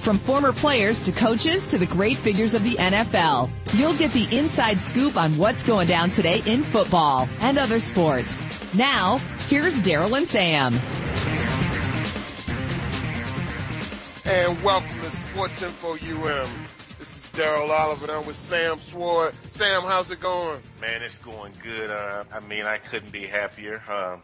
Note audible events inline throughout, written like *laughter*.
From former players to coaches to the great figures of the NFL, you'll get the inside scoop on what's going down today in football and other sports. Now, here's Daryl and Sam. And welcome to Sports Info UM. This is Daryl Oliver. I'm with Sam Sword. Sam, how's it going? Man, it's going good. Uh, I mean, I couldn't be happier. Um,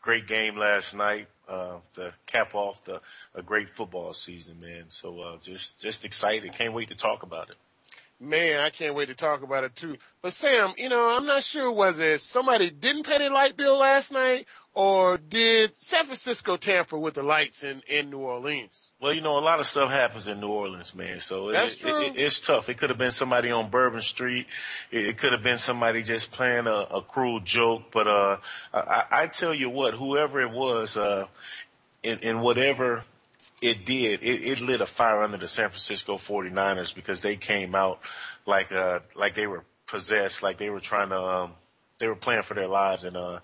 great game last night uh, to cap off the a great football season, man. So uh, just just excited. Can't wait to talk about it. Man, I can't wait to talk about it too. But Sam, you know, I'm not sure was it somebody didn't pay their light bill last night, or did San Francisco tamper with the lights in, in New Orleans? Well, you know, a lot of stuff happens in New Orleans, man. So That's it, true. It, it's tough. It could have been somebody on Bourbon Street. It, it could have been somebody just playing a, a cruel joke. But uh, I, I tell you what, whoever it was, uh, in, in whatever it did, it, it lit a fire under the San Francisco 49ers because they came out like uh, like they were possessed, like they were trying to, um, they were playing for their lives, and uh,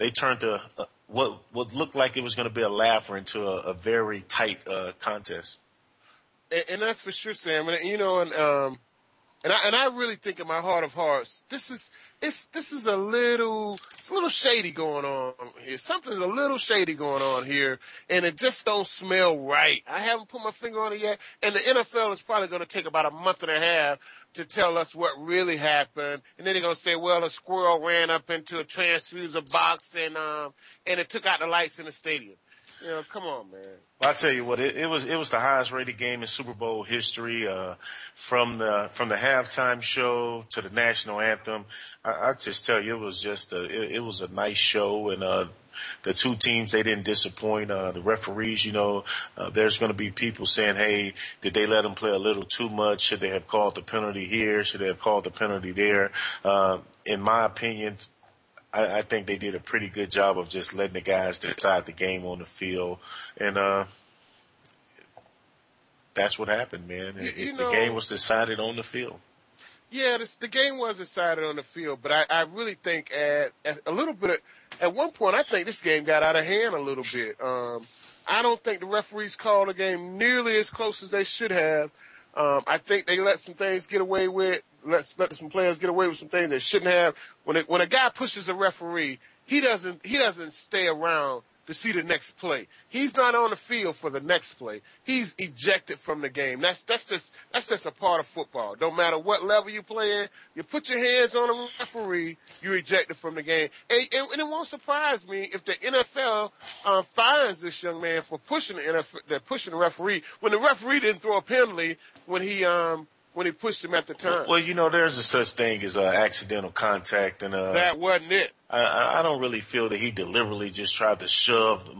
they turned a, a what what looked like it was going to be a laugher into a, a very tight uh, contest. and, and that's for sure, Sam. And you know, and um, and I and I really think in my heart of hearts, this is it's this is a little it's a little shady going on here. Something's a little shady going on here, and it just don't smell right. I haven't put my finger on it yet, and the NFL is probably going to take about a month and a half to tell us what really happened, and then they're going to say, well, a squirrel ran up into a transfuser box and um and it took out the lights in the stadium. You know, come on, man. Well, I tell you what, it, it was it was the highest rated game in Super Bowl history. Uh, from the from the halftime show to the national anthem, I, I just tell you, it was just a it, it was a nice show, and uh, the two teams they didn't disappoint. Uh, the referees, you know, uh, there's going to be people saying, "Hey, did they let them play a little too much? Should they have called the penalty here? Should they have called the penalty there?" Uh, in my opinion, I, I think they did a pretty good job of just letting the guys decide the game on the field, and uh, that's what happened, man. It- you know- the game was decided on the field. Yeah, this, the game was decided on the field, but I, I really think at, at a little bit, of, at one point, I think this game got out of hand a little bit. Um, I don't think the referees called the game nearly as close as they should have. Um, I think they let some things get away with, let, let some players get away with some things they shouldn't have. When it, when a guy pushes a referee, he doesn't he doesn't stay around to see the next play. He's not on the field for the next play. He's ejected from the game. That's that's just that's just a part of football. Don't matter what level you play in, you put your hands on a referee, you're ejected from the game. And, and, and it won't surprise me if the NFL uh, fines this young man for pushing the NFL, the pushing the referee when the referee didn't throw a penalty when he um when he pushed him at the time. Well, you know, there's a such thing as uh, accidental contact, and uh, that wasn't it. I- I, don't really feel that he deliberately just tried to shove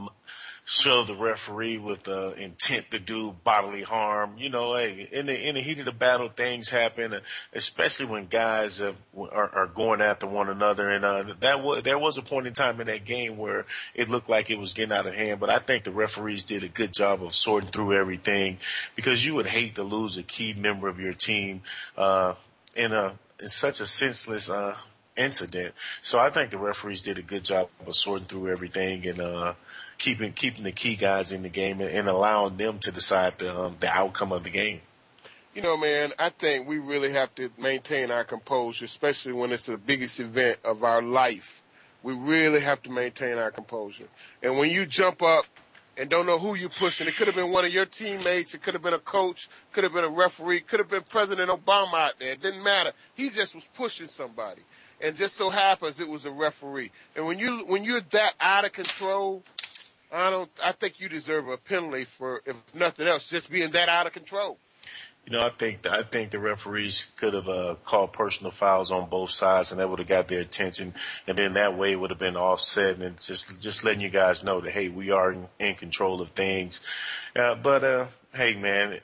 shove the referee with the intent to do bodily harm. You know, hey, in the in the heat of the battle, things happen, especially when guys have, are, are going after one another. And uh, that was there was a point in time in that game where it looked like it was getting out of hand. But I think the referees did a good job of sorting through everything because you would hate to lose a key member of your team uh, in a in such a senseless. Uh, incident. So I think the referees did a good job of sorting through everything and uh, keeping keeping the key guys in the game and, and allowing them to decide the um, the outcome of the game. You know, man, I think we really have to maintain our composure, especially when it's the biggest event of our life. We really have to maintain our composure. And when you jump up and don't know who you're pushing. It could have been one of your teammates. It could have been a coach. Could have been a referee. Could have been President Obama out there. It didn't matter. He just was pushing somebody, and just so happens it was a referee. And when you when you're that out of control, I don't. I think you deserve a penalty for if nothing else, just being that out of control. You know, I think I think the referees could have uh, called personal fouls on both sides, and that would have got their attention, and then that way it would have been offset, and just just letting you guys know that hey, we are in, in control of things. Uh, but uh, hey, man,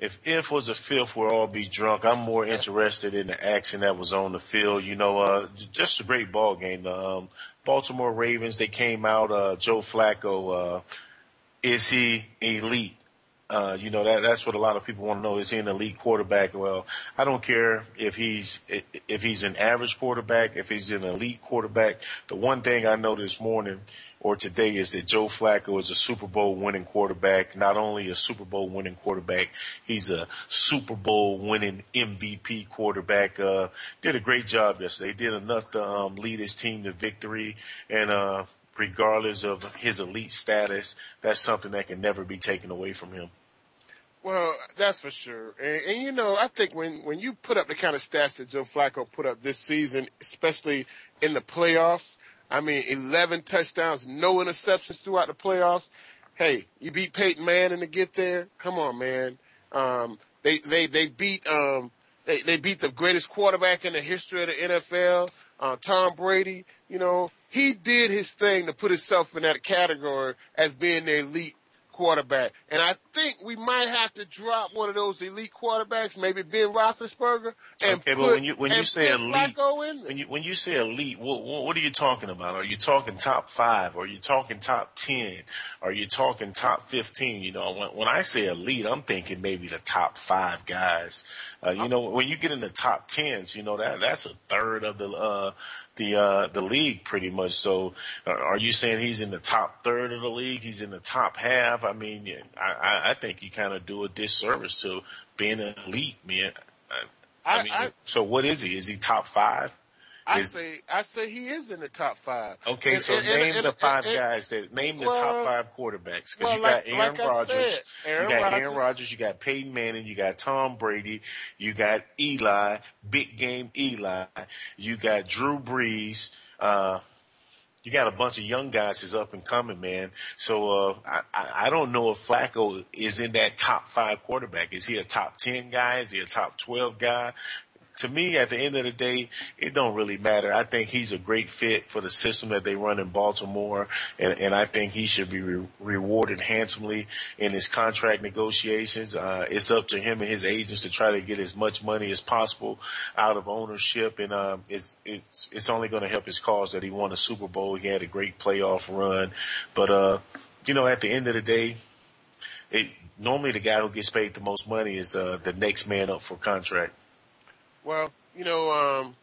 if if was a fifth, we'll all be drunk. I'm more interested in the action that was on the field. You know, uh, just a great ball game. The um, Baltimore Ravens they came out. Uh, Joe Flacco, uh, is he elite? Uh, you know that that's what a lot of people want to know. Is he an elite quarterback? Well, I don't care if he's if he's an average quarterback, if he's an elite quarterback. The one thing I know this morning or today is that Joe Flacco is a Super Bowl winning quarterback. Not only a Super Bowl winning quarterback, he's a Super Bowl winning MVP quarterback. Uh, did a great job yesterday. Did enough to um, lead his team to victory and. Uh, regardless of his elite status, that's something that can never be taken away from him. Well, that's for sure. And, and, you know, I think when, when you put up the kind of stats that Joe Flacco put up this season, especially in the playoffs, I mean, 11 touchdowns, no interceptions throughout the playoffs. Hey, you beat Peyton Manning to get there. Come on, man. Um, they, they, they beat, um, they, they beat the greatest quarterback in the history of the NFL, uh, Tom Brady. You know, he did his thing to put himself in that category as being the elite quarterback. And I think we might have to drop one of those elite quarterbacks, maybe Ben Roethlisberger, and okay, put, but when you when you say elite, when you when you say elite, what, what are you talking about? Are you talking top five? Are you talking top ten? Are you talking top fifteen? You know, when, when I say elite, I'm thinking maybe the top five guys. Uh, you know, when you get in the top tens, you know that that's a third of the uh, the uh, the league pretty much. So, uh, are you saying he's in the top third of the league? He's in the top half. I mean, I, I think you kind of do a disservice to being an elite, man. I, I mean, I, so what is he? Is he top five? I is, say I say he is in the top five. Okay, and, so and, name and, the five guys that name the well, top five quarterbacks because well, you got like, Aaron like Rodgers, Aaron you got Rodgers. Aaron Rodgers, you got Peyton Manning, you got Tom Brady, you got Eli, big game Eli, you got Drew Brees. Uh, you got a bunch of young guys is up and coming, man. So uh, I, I don't know if Flacco is in that top five quarterback. Is he a top ten guy? Is he a top twelve guy? To me, at the end of the day, it don't really matter. I think he's a great fit for the system that they run in Baltimore, and, and I think he should be re- rewarded handsomely in his contract negotiations. Uh, it's up to him and his agents to try to get as much money as possible out of ownership, and uh, it's it's it's only going to help his cause that he won a Super Bowl. He had a great playoff run, but uh, you know, at the end of the day, it, normally the guy who gets paid the most money is uh, the next man up for contract. Well, you know, um,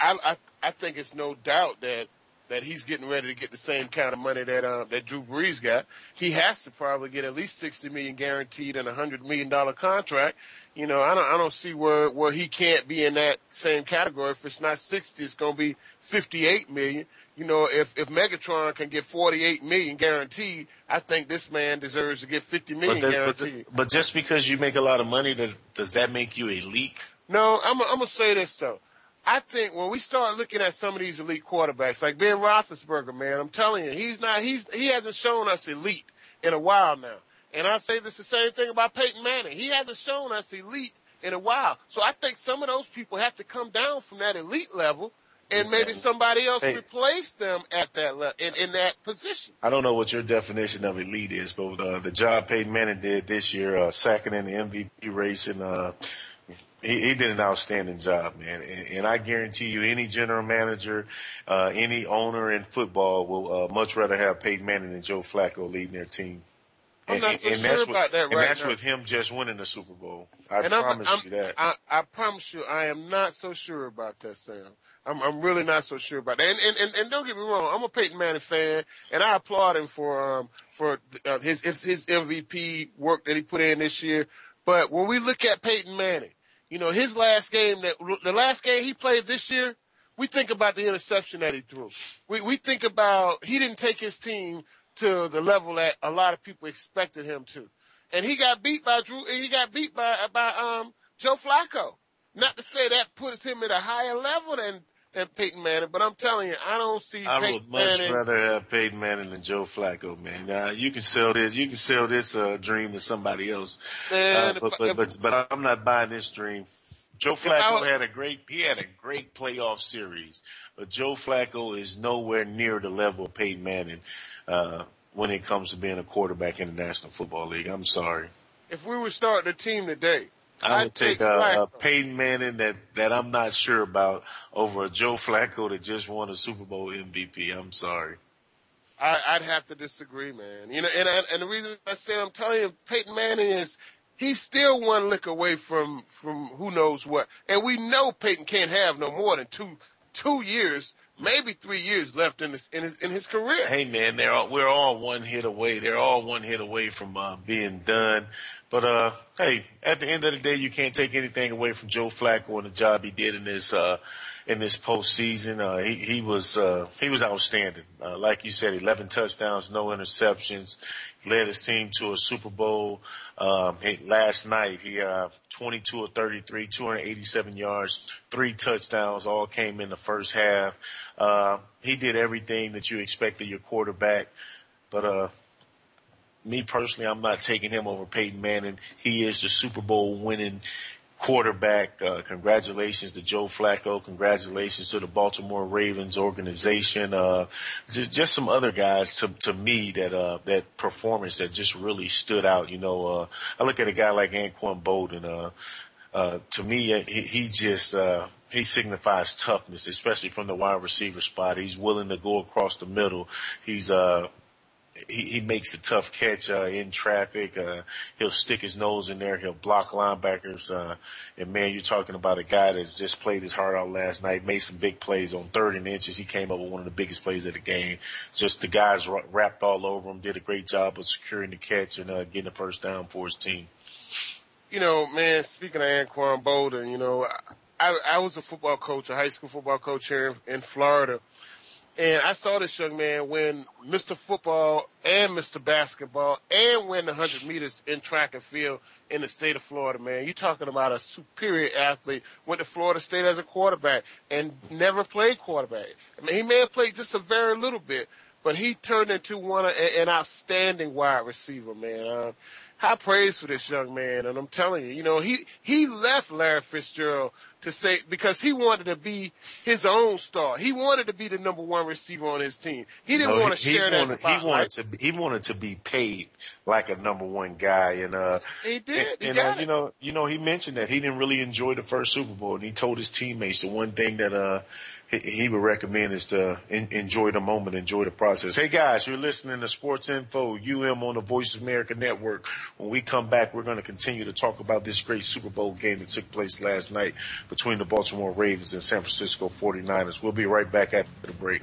I, I I think it's no doubt that that he's getting ready to get the same kind of money that uh, that Drew Brees got. He has to probably get at least sixty million guaranteed and a hundred million dollar contract. You know, I don't I don't see where where he can't be in that same category. If it's not sixty, it's going to be fifty eight million. You know, if if Megatron can get forty eight million guaranteed, I think this man deserves to get fifty million but the, guaranteed. But, the, but just because you make a lot of money, does, does that make you elite? No, I'm I'm gonna say this though. I think when we start looking at some of these elite quarterbacks, like Ben Roethlisberger, man, I'm telling you, he's not he's he hasn't shown us elite in a while now. And I say this the same thing about Peyton Manning. He hasn't shown us elite in a while. So I think some of those people have to come down from that elite level and maybe somebody else hey, replace them at that level in, in that position. I don't know what your definition of elite is, but uh, the job Peyton Manning did this year, uh, second in the MVP race and uh, he, he, did an outstanding job, man. And, and, I guarantee you, any general manager, uh, any owner in football will uh, much rather have Peyton Manning than Joe Flacco leading their team. I'm and, not so and sure that's about with, that and right that's now. with him just winning the Super Bowl. I and promise I'm, I'm, you that. I, I promise you, I am not so sure about that, Sam. I'm, I'm really not so sure about that. And, and, and, and don't get me wrong, I'm a Peyton Manning fan, and I applaud him for um, for uh, his his MVP work that he put in this year. But when we look at Peyton Manning, you know, his last game that the last game he played this year, we think about the interception that he threw. We we think about he didn't take his team to the level that a lot of people expected him to. And he got beat by Drew. He got beat by by um, Joe Flacco. Not to say that puts him at a higher level than than Peyton Manning, but I'm telling you, I don't see. I Peyton would much Manning. rather have Peyton Manning than Joe Flacco, man. Now you can sell this, you can sell this uh, dream to somebody else, Man, uh, if but, I, but but but I'm not buying this dream. Joe Flacco had a great he had a great playoff series, but Joe Flacco is nowhere near the level of Peyton Manning uh, when it comes to being a quarterback in the National Football League. I'm sorry. If we were starting a team today, I I'd take take a, a Peyton Manning that, that I'm not sure about over a Joe Flacco that just won a Super Bowl MVP. I'm sorry. I, I'd have to disagree, man. You know, and I, and the reason I say I'm telling you, Peyton Manning is he's still one lick away from from who knows what, and we know Peyton can't have no more than two two years, maybe three years left in his in his in his career. Hey man, they're all, we're all one hit away. They're all one hit away from uh, being done. But uh, hey, at the end of the day, you can't take anything away from Joe Flacco and the job he did in this uh, in this postseason. Uh, he he was uh, he was outstanding. Uh, like you said, 11 touchdowns, no interceptions. Led his team to a Super Bowl. Um, he, last night, he uh, 22 or 33, 287 yards, three touchdowns, all came in the first half. Uh, he did everything that you expected your quarterback. But uh, me personally, I'm not taking him over Peyton Manning. He is the Super Bowl winning quarterback. Uh, congratulations to Joe Flacco. Congratulations to the Baltimore Ravens organization. Uh, just, just some other guys to, to me that, uh, that performance that just really stood out. You know, uh, I look at a guy like Anquan Boldin, uh, uh, to me, he, he just, uh, he signifies toughness, especially from the wide receiver spot. He's willing to go across the middle. He's, uh, he, makes a tough catch uh, in traffic. Uh, he'll stick his nose in there. He'll block linebackers. Uh, and man, you're talking about a guy that's just played his heart out last night, made some big plays on third and inches. He came up with one of the biggest plays of the game. Just the guys ra- wrapped all over him, did a great job of securing the catch and uh, getting the first down for his team. You know, man. Speaking of Anquan Boldin, you know, I I was a football coach, a high school football coach here in, in Florida. And I saw this young man win Mr. Football and Mr. Basketball and win the 100 meters in track and field in the state of Florida, man. You're talking about a superior athlete. Went to Florida State as a quarterback and never played quarterback. I mean, he may have played just a very little bit, but he turned into one of, an outstanding wide receiver, man. Uh, high praise for this young man. And I'm telling you, you know, he, he left Larry Fitzgerald to say because he wanted to be his own star. He wanted to be the number one receiver on his team. He didn't No, want to he, share he that wanted, spotlight. He wanted to be, he wanted to be paid like a number one guy, and uh, He did. And, He and, uh, you know, you know, he mentioned that he didn't really enjoy the first Super Bowl, and he told his teammates the one thing that uh he, would recommend is to en- enjoy the moment, enjoy the process. Hey guys, you're listening to Sports Info UM on the Voice of America Network. When we come back, we're going to continue to talk about this great Super Bowl game that took place last night between the Baltimore Ravens and San Francisco 49ers. We'll be right back after the break.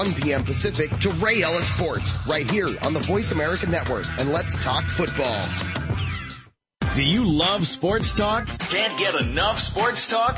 p.m. Pacific to Ray Ellis Sports right here on the Voice America Network. And let's talk football. Do you love sports talk? Can't get enough sports talk?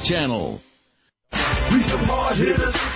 Channel. We some hard hitters.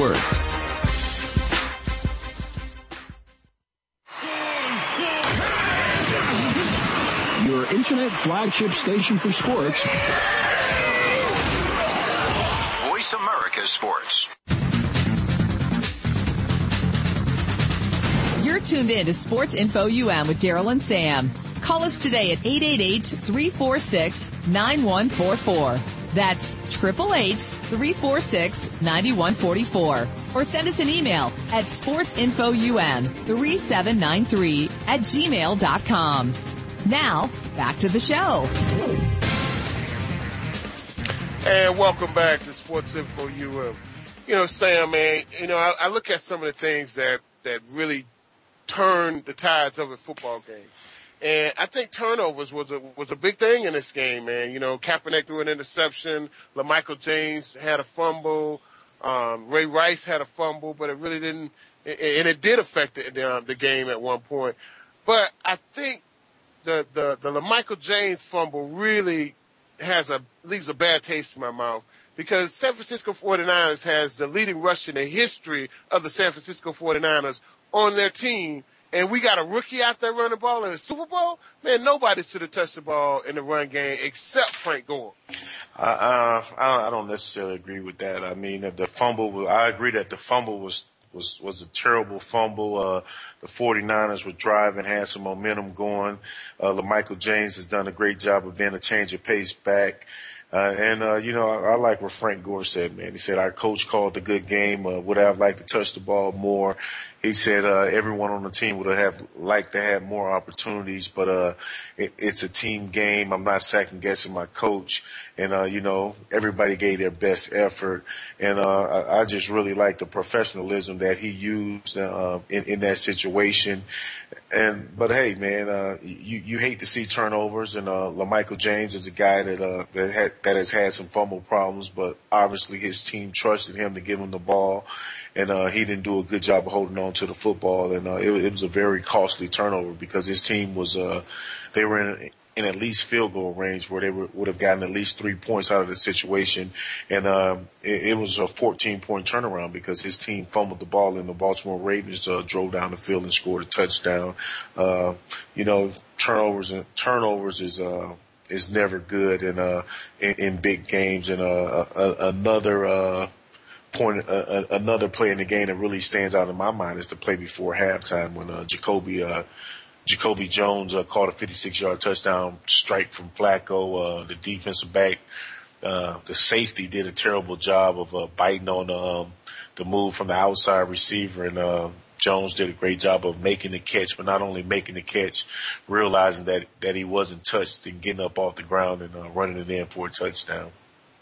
Your internet flagship station for sports. Voice America Sports. You're tuned in to Sports Info UM with Daryl and Sam. Call us today at 888-346-9144. That's 888-346-9144. Or send us an email at sportsinfoum3793 at gmail.com. Now, back to the show. And welcome back to Sports Info UM. You know, Sam, man, you know, I, I look at some of the things that, that really turn the tides of a football game. And I think turnovers was a was a big thing in this game, man. You know, Kaepernick threw an interception. LaMichael James had a fumble. Um, Ray Rice had a fumble, but it really didn't. And it did affect the, um, the game at one point. But I think the the the LaMichael James fumble really has a leaves a bad taste in my mouth because San Francisco 49ers has the leading rush in the history of the San Francisco 49ers on their team and we got a rookie out there running the ball in the Super Bowl, man, nobody should have touched the ball in the run game except Frank Gore. Uh, uh, I don't necessarily agree with that. I mean, the fumble, I agree that the fumble was was was a terrible fumble. Uh, the 49ers were driving, had some momentum going. Uh, LaMichael James has done a great job of being a change of pace back. Uh, and, uh, you know, I, I like what Frank Gore said, man. He said, our coach called the good game. Uh, would have liked to touch the ball more. He said, uh, everyone on the team would have liked to have more opportunities, but, uh, it, it's a team game. I'm not second guessing my coach. And, uh, you know, everybody gave their best effort. And, uh, I, I just really like the professionalism that he used, uh, in, in that situation. And but hey, man, uh, you you hate to see turnovers, and uh, LaMichael James is a guy that uh, that had, that has had some fumble problems, but obviously his team trusted him to give him the ball, and uh, he didn't do a good job of holding on to the football, and uh, it, it was a very costly turnover because his team was uh, they were in in at least field goal range where they would have gotten at least three points out of the situation. And um, it, it was a 14 point turnaround because his team fumbled the ball and the Baltimore Ravens uh, drove down the field and scored a touchdown. Uh, you know, turnovers and turnovers is uh, is never good in uh, in, in big games. And uh, another. Uh, point uh, another play in the game that really stands out in my mind is the play before halftime when uh, Jacoby uh, Jacoby Jones uh, caught a 56-yard touchdown strike from Flacco. Uh, the defensive back, uh, the safety, did a terrible job of uh, biting on um, the move from the outside receiver, and uh, Jones did a great job of making the catch, but not only making the catch, realizing that that he wasn't touched and getting up off the ground and uh, running it in for a touchdown.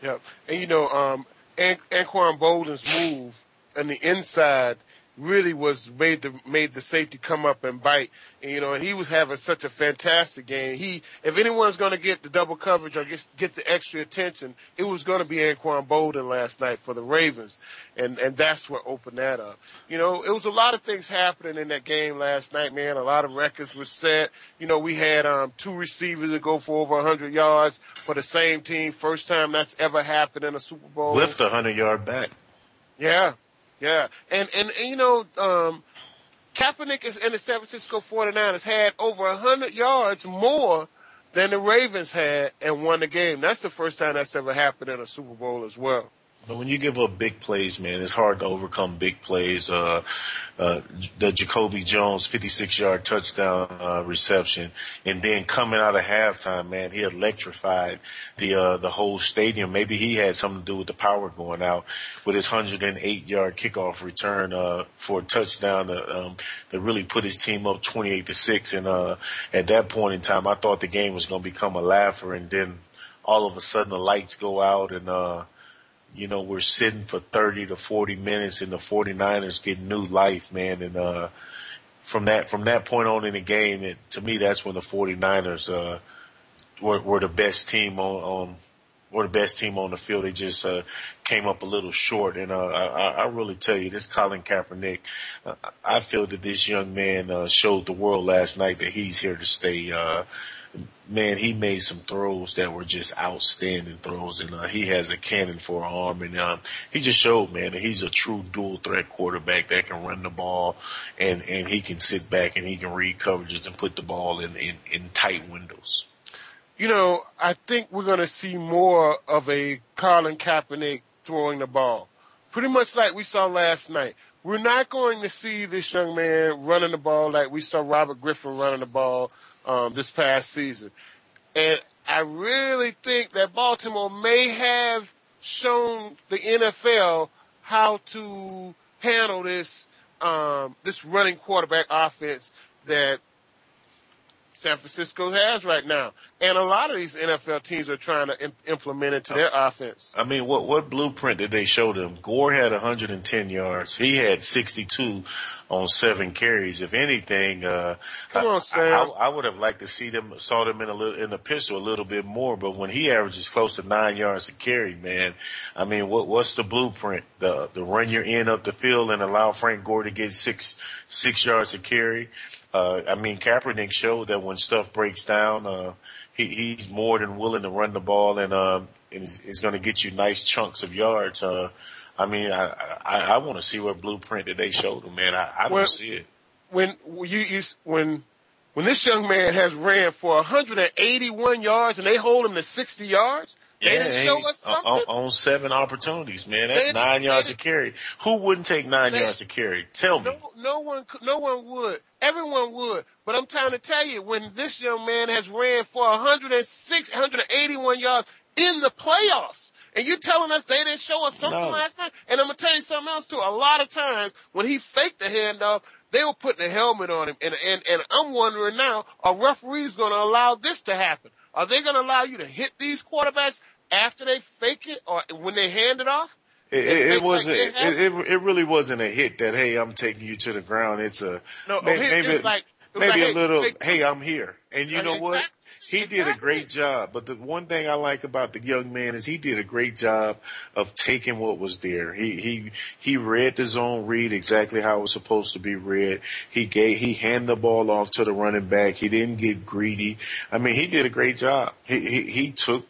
Yep, and you know, um, An- Anquan Boldin's move on the inside really was made the made the safety come up and bite. And, you know, and he was having such a fantastic game. He, if anyone's going to get the double coverage or get get the extra attention, it was going to be Anquan Boldin last night for the Ravens, and and that's what opened that up. You know, it was a lot of things happening in that game last night, man. A lot of records were set. You know, we had um, two receivers that go for over 100 yards for the same team. First time that's ever happened in a Super Bowl. With the 100 yard back. Yeah, yeah, and and, and you know, um, Kaepernick is in the San Francisco 49ers had over 100 yards more than the Ravens had and won the game. That's the first time that's ever happened in a Super Bowl as well. But when you give up big plays, man, it's hard to overcome big plays. Uh, uh, the Jacoby Jones 56 yard touchdown uh, reception, and then coming out of halftime, man, he electrified the uh, the whole stadium. Maybe he had something to do with the power going out with his 108 yard kickoff return uh, for a touchdown that, um, really put his team up 28 to six. And uh, at that point in time, I thought the game was going to become a laugher, and then all of a sudden the lights go out and. Uh, you know, we're sitting for 30 to 40 minutes and the 49ers get new life, man. And, uh, from that, from that point on in the game, it, to me, that's when the 49ers, uh, were, were the best team on, on, were the best team on the field. They just, uh, came up a little short. And, uh, I, I really tell you, this Colin Kaepernick, uh, I feel that this young man, uh, showed the world last night that he's here to stay. Uh, man, he made some throws that were just outstanding throws, and uh, he has a cannon for an arm, and um, he just showed, man, that he's a true dual threat quarterback that can run the ball, and and he can sit back and he can read coverages and put the ball in in, in tight windows. You know, I think we're going to see more of a Colin Kaepernick throwing the ball, pretty much like we saw last night. We're not going to see this young man running the ball like we saw Robert Griffin running the ball um, this past season. And I really think that Baltimore may have shown the NFL how to handle this um, this running quarterback offense that San Francisco has right now. And a lot of these NFL teams are trying to Im- implement it to their offense. I mean, what what blueprint did they show them? Gore had 110 yards. He had 62 on seven carries. If anything, uh, Come on, Sam. I, I, I, would have liked to see them saw them in a little in the pistol a little bit more. But when he averages close to nine yards a carry, man, I mean, what what's the blueprint? The the run your end up the field and allow Frank Gore to get six six yards a carry. Uh, I mean, Kaepernick showed that when stuff breaks down, uh, he, he's more than willing to run the ball and, um, and is, is going to get you nice chunks of yards. Uh, I mean, I I, I want to see what blueprint that they showed him, man. I, I don't see it. When you, you when when this young man has ran for 181 yards and they hold him to 60 yards, they didn't show us something. On, on seven opportunities, man. That's nine yards a carry. Who wouldn't take nine They- yards to carry? Tell me. No, no one, no one would. Everyone would. But I'm trying to tell you, when this young man has ran for 106, 181 yards in the playoffs, and you're telling us they didn't show us something No. last night, and I'm gonna tell you something else too. A lot of times when he faked the handoff, they were putting a helmet on him, and and and I'm wondering now, are referees going to allow this to happen? Are they going to allow you to hit these quarterbacks after they fake it or when they hand it off? It, it, it wasn't. like It, it, it really wasn't a hit that. Hey, I'm taking you to the ground. It's a No, oh, maybe was like- maybe like, a hey, little. fake- Hey, I'm here. And you know what? Exactly, He did a great job. But the one thing I like about the young man is he did a great job of taking what was there. He he he read the zone read exactly how it was supposed to be read. He gave he handed the ball off to the running back. He didn't get greedy. I mean, he did a great job. He he, he took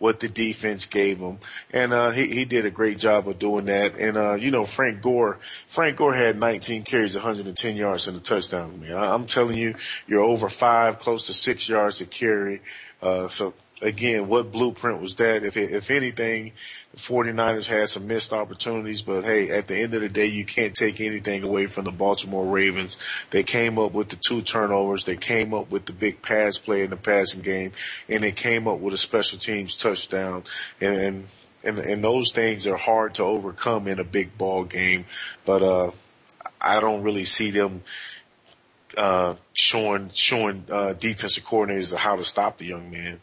what the defense gave him. And, uh, he, he did a great job of doing that. And, uh, you know, Frank Gore, Frank Gore had 19 carries, 110 yards and a touchdown. Man, I, I'm telling you, you're over five, close to six yards a carry. Uh, so again, what blueprint was that? If, if anything, the 49ers had some missed opportunities, but hey, at the end of the day, you can't take anything away from the Baltimore Ravens. They came up with the two turnovers. They came up with the big pass play in the passing game, and they came up with a special teams touchdown. And, and and, and those things are hard to overcome in a big ball game, but uh, I don't really see them uh, showing showing uh, defensive coordinators how to stop the young man.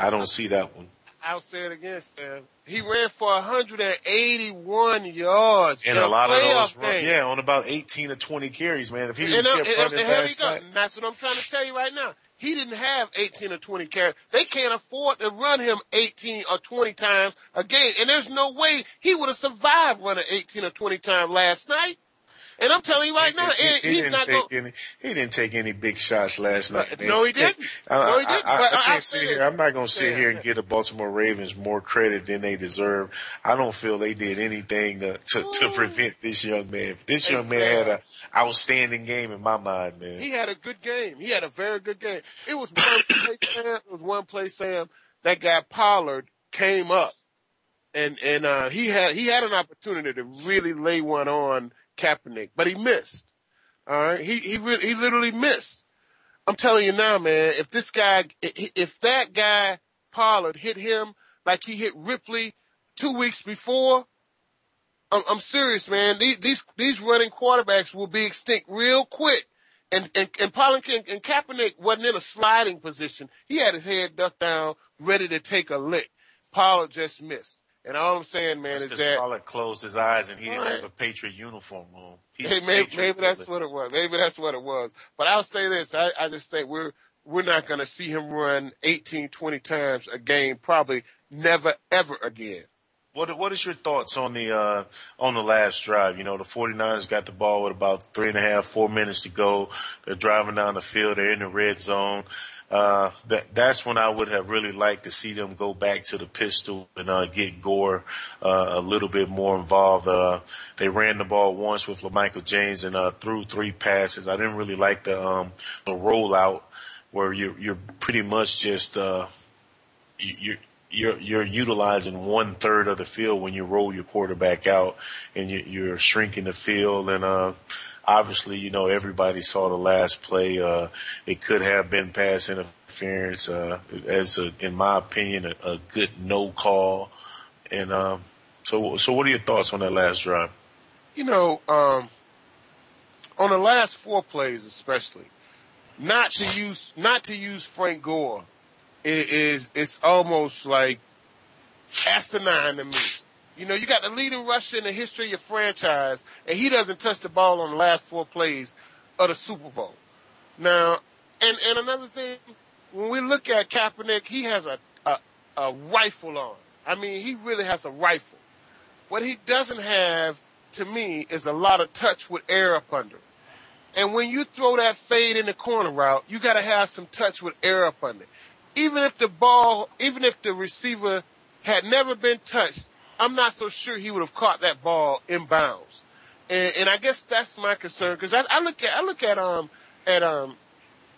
I don't see that one. I'll say it again, Sam. He ran for 181 yards And in a lot of those, run, yeah, on about 18 to 20 carries, man. If he And, uh, kept and, running and past And that's what I'm trying to tell you right now. He didn't have 18 or 20 carries. They can't afford to run him 18 or 20 times a game. And there's no way he would have survived running 18 or 20 times last night. And I'm telling you right now, he, he, he he's take going any. He didn't take any big shots last night. man. no, he didn't. I, No, he didn't. I, I, I I'll can't sit here. I'm not going to sit Yeah, here yeah. and give the Baltimore Ravens more credit than they deserve. I don't feel they did anything to to, to prevent this young man. This young man had an outstanding game in my mind, man. He had a good game. He had a very good game. It was one play, *coughs* Sam. It was one play, Sam. That guy Pollard came up, and and uh, he had he had an opportunity to really lay one on Kaepernick, but he missed. All right, he he he literally missed. I'm telling you now, man. If this guy, if that guy Pollard hit him like he hit Ridley two weeks before, I'm, I'm serious, man. These, these these running quarterbacks will be extinct real quick. And and and Pollard and, and Kaepernick wasn't in a sliding position. He had his head ducked down, ready to take a lick. Pollard just missed. And all I'm saying, man, That's is that Pollard closed his eyes and he didn't Right. have a Patriot uniform on. He's Hey, maybe, maybe that's what it was. Maybe that's what it was. But I'll say this: I, I just think we're we're not going to see him run 18, 20 times a game. Probably never, ever again. What what is your thoughts on the uh, on the last drive? You know, the 49ers got the ball with about three and a half, four minutes to go. They're driving down the field. They're in the red zone. Uh, that that's when I would have really liked to see them go back to the pistol and uh, get Gore uh, a little bit more involved. Uh, they ran the ball once with LaMichael James and uh, threw three passes. I didn't really like the um, the rollout where you're you're pretty much just uh, you- you're you're you're utilizing one third of the field when you roll your quarterback out, and you, you're shrinking the field. And uh, obviously, you know everybody saw the last play. Uh, it could have been pass interference, uh, as a, in my opinion, a, a good no call. And um, so, so what are your thoughts on that last drive? You know, um, on the last four plays, especially, not to use not to use Frank Gore i- is it's almost like asinine to me. You know, you got the leading rusher in the history of your franchise, and he doesn't touch the ball on the last four plays of the Super Bowl. Now, and and another thing, when we look at Kaepernick, he has a a, a rifle on. I mean, he really has a rifle. What he doesn't have, to me, is a lot of touch with air up under. And when you throw that fade in the corner route, you got to have some touch with air up under. Even if the ball, even if the receiver had never been touched, I'm not so sure he would have caught that ball in bounds. And, and I guess that's my concern because I, I look at I look at um at um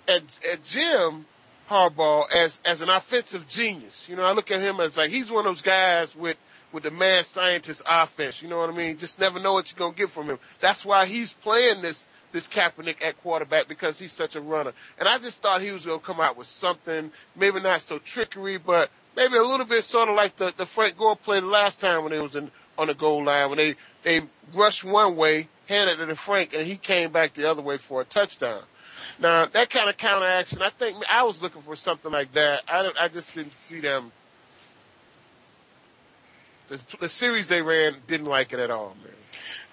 at, at Jim Harbaugh as as an offensive genius. You know, I look at him as like he's one of those guys with with the mad scientist offense. You know what I mean? Just never know what you're gonna get from him. That's why he's playing this this Kaepernick at quarterback because he's such a runner. And I just thought he was gonna come out with something, maybe not so trickery, but maybe a little bit sort of like the, the Frank Gore play the last time when he was in on the goal line when they they rushed one way, handed it to Frank, and he came back the other way for a touchdown. Now that kind of counter action, I think I was looking for something like that. I I just didn't see them. The, the series they ran didn't like it at all, man.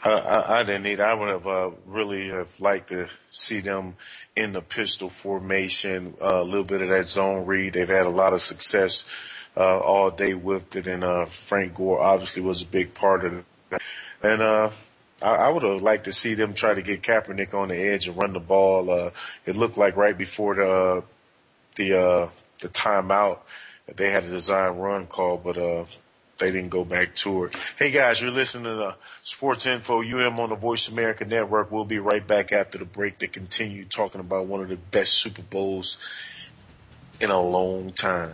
I, I, didn't either. I would have uh, really have liked to see them in the pistol formation, uh, a little bit of that zone read. They've had a lot of success uh, all day with it, and uh, Frank Gore obviously was a big part of it. And uh, I, I would have liked to see them try to get Kaepernick on the edge and run the ball. Uh, it looked like right before the the the timeout they had a design run call, but they didn't go back to it. Hey guys, you're listening to Sports Info UM on the Voice America Network. We'll be right back after the break to continue talking about one of the best Super Bowls in a long time.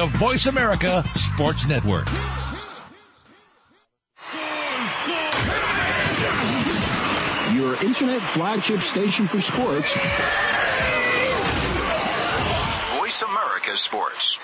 Voice America Sports Network. Your internet flagship station for sports. Voice America Sports.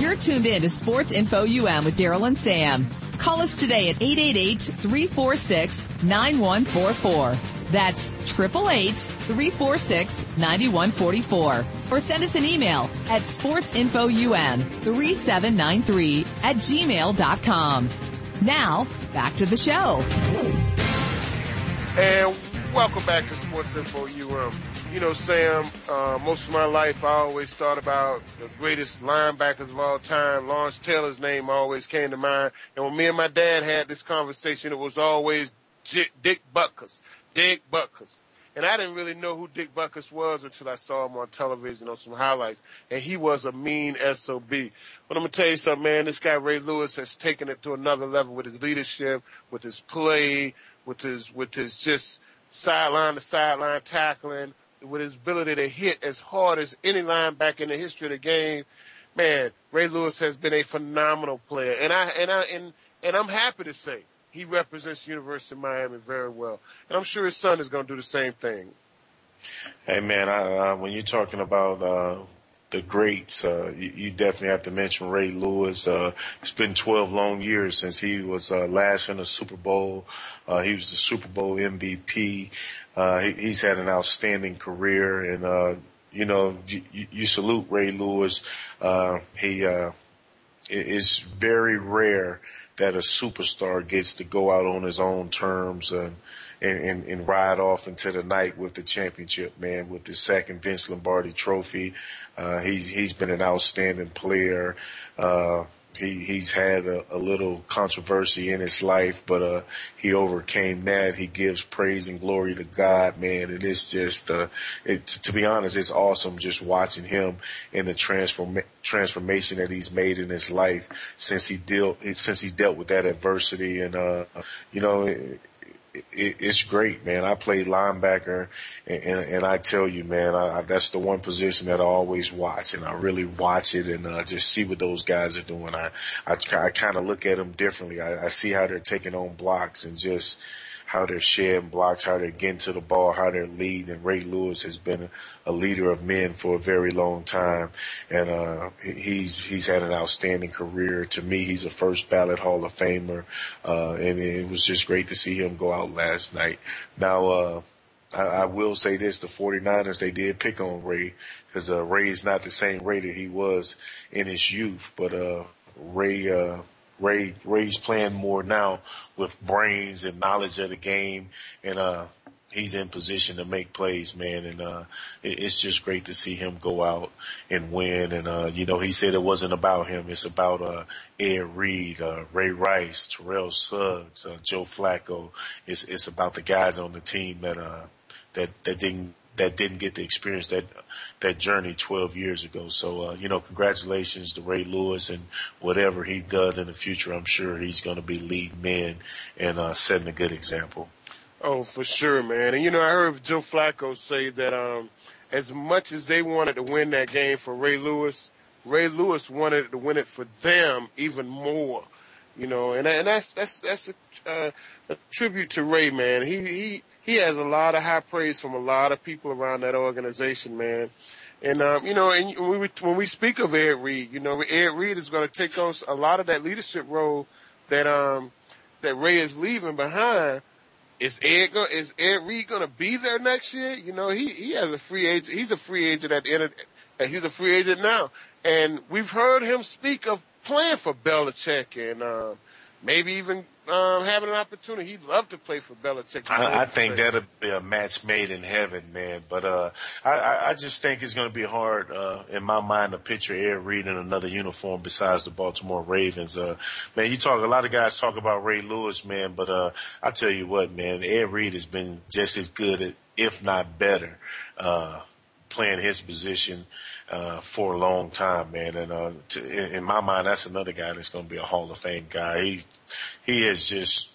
You're tuned in to Sports Info UM with Daryl and Sam. Call us today at 888-346-9144. That's 888-346-9144. Or send us an email at sportsinfoum3793 at gmail.com. Now, back to the show. And welcome back to Sports Info UM. You know, Sam, uh, most of my life I always thought about the greatest linebackers of all time. Lawrence Taylor's name always came to mind. And when me and my dad had this conversation, it was always Dick Butkus. Dick Butkus. And I didn't really know who Dick Butkus was until I saw him on television on some highlights. And he was a mean SOB. But I'm going to tell you something, man. This guy, Ray Lewis, has taken it to another level with his leadership, with his play, with his, with his just sideline to sideline tackling, with his ability to hit as hard as any linebacker in the history of the game. Man, Ray Lewis has been a phenomenal player. And I, and I, and, and I'm happy to say he represents University of Miami very well, and I'm sure his son is going to do the same thing. Hey man, I, uh, when you're talking about uh, the greats, uh, you, you, definitely have to mention Ray Lewis. Uh, it's been 12 long years since he was uh, last in the Super Bowl. Uh, he was the Super Bowl MVP. He, he's had an outstanding career, and you know you, you, salute Ray Lewis. he is very rare that a superstar gets to go out on his own terms and, and, and, ride off into the night with the championship, man, with the second Vince Lombardi trophy. Uh, he's, he's been an outstanding player. Uh, he he's had a, a, little controversy in his life, but uh, he overcame that. He gives praise and glory to God, man. And it's just, uh, it, to be honest, it's awesome just watching him and the transform transformation that he's made in his life since he dealt since he dealt with that adversity. And uh, you know, it, it's great, man. I played linebacker, and, and, and I tell you, man, I, I, that's the one position that I always watch, and I really watch it and uh, just see what those guys are doing. I I, I kind of look at them differently. I, I see how they're taking on blocks and just how they're sharing blocks, how they're getting to the ball, how they're leading. And Ray Lewis has been a, leader of men for a very long time, and uh, he's he's had an outstanding career. To me, he's a first ballot Hall of Famer, uh, and it was just great to see him go out last night. Now. Uh, I, I will say this: the 49ers they did pick on Ray because uh, Ray is not the same Ray that he was in his youth, but uh, Ray uh, Ray Ray's playing more now with brains and knowledge of the game, and uh, he's in position to make plays, man. And uh, it, it's just great to see him go out and win. And uh, you know, he said it wasn't about him; it's about uh, Ed Reed, uh, Ray Rice, Terrell Suggs, uh, Joe Flacco. It's it's about the guys on the team that uh, that that didn't that didn't get to experience that that journey 12 years ago. So, uh, you know, congratulations to Ray Lewis and whatever he does in the future. I'm sure he's going to be leading men and uh, setting a good example. Oh, for sure, man. And you know, I heard Joe Flacco say that um, as much as they wanted to win that game for Ray Lewis, Ray Lewis wanted to win it for them even more. You know, and and that's that's that's a, uh, a tribute to Ray, man. He he he has a lot of high praise from a lot of people around that organization, man. And um, you know, and when we when we speak of Ed Reed, you know, Ed Reed is going to take on a lot of that leadership role that um that Ray is leaving behind. Is Ed go, is Ed Reed going to be there next year? You know, he he has a free agent. He's a free agent at the end of. He's a free agent now, and we've heard him speak of playing for Belichick and uh, maybe even um, having an opportunity, he'd love to play for Belichick. I, I think that'll be a match made in heaven, man. But uh, I, I just think it's going to be hard uh, in my mind to picture Ed Reed in another uniform besides the Baltimore Ravens. Uh, man, you talk a lot of guys talk about Ray Lewis, man, but uh, I tell you what, man, Ed Reed has been just as good, if not better, uh, playing his position uh, for a long time, man. And uh, to, in, my mind, that's another guy that's going to be a Hall of Fame guy. He he has just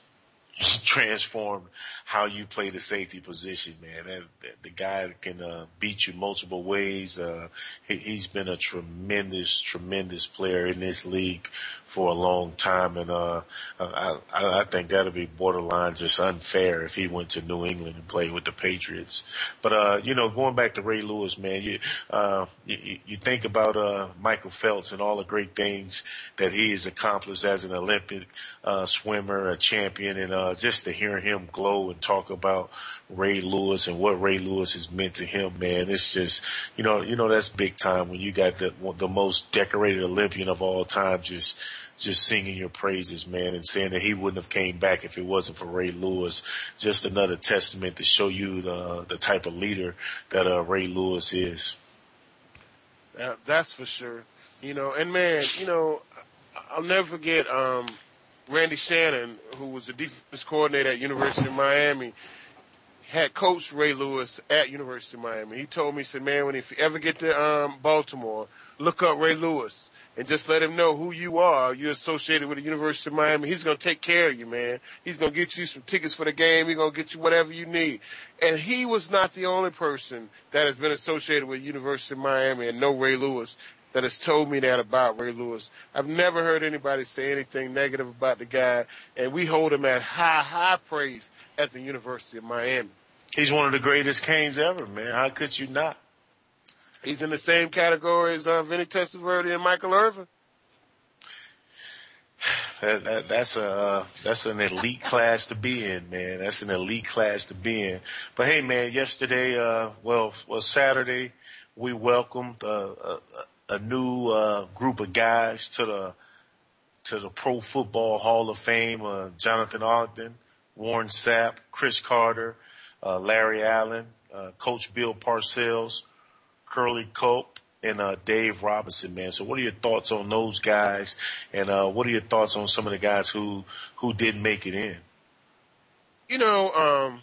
*laughs* transformed how you play the safety position, man. That, the guy can uh, beat you multiple ways. Uh, he, has been a tremendous, tremendous player in this league for a long time, and uh, I, I, think that'll be borderline just unfair if he went to New England and played with the Patriots. But uh, you know, going back to Ray Lewis, man, you uh, you, you think about uh, Michael Phelps and all the great things that he has accomplished as an Olympic swimmer, a champion, and uh, just to hear him glow and talk about Ray Lewis and what Ray Lewis has meant to him, man, it's just, you know, you know, that's big time when you got the, the most decorated Olympian of all time just, just singing your praises, man, and saying that he wouldn't have came back if it wasn't for Ray Lewis. Just another testament to show you the, the type of leader that, uh, Ray Lewis is. That's for sure. You know, and man, you know, I'll never forget, um, Randy Shannon, who was the defense coordinator at University of Miami, had coached Ray Lewis at University of Miami. He told me, he said, man, when if you ever get to um, Baltimore, look up Ray Lewis and just let him know who you are. You're associated with the University of Miami. He's to take care of you, man. He's to get you some tickets for the game. He's to get you whatever you need. And he was not the only person that has been associated with University of Miami and know Ray Lewis that has told me that about Ray Lewis. I've never heard anybody say anything negative about the guy, and we hold him at high, high praise at the University of Miami. He's one of the greatest Canes ever, man. How could you not? He's in the same category as uh, Vinny Testaverde and Michael Irvin. *sighs* That, that, that's a uh, that's an elite class to be in, man. That's an elite class to be in. But hey, man, yesterday, uh, well, well, Saturday, we welcomed uh, a, new uh, group of guys to the to the Pro Football Hall of Fame. Uh, Jonathan Ogden, Warren Sapp, Cris Carter, uh, Larry Allen, uh, Coach Bill Parcells, Curley Culp, and uh, Dave Robinson, man. So, what are your thoughts on those guys, and uh, what are your thoughts on some of the guys who who didn't make it in? You know, um,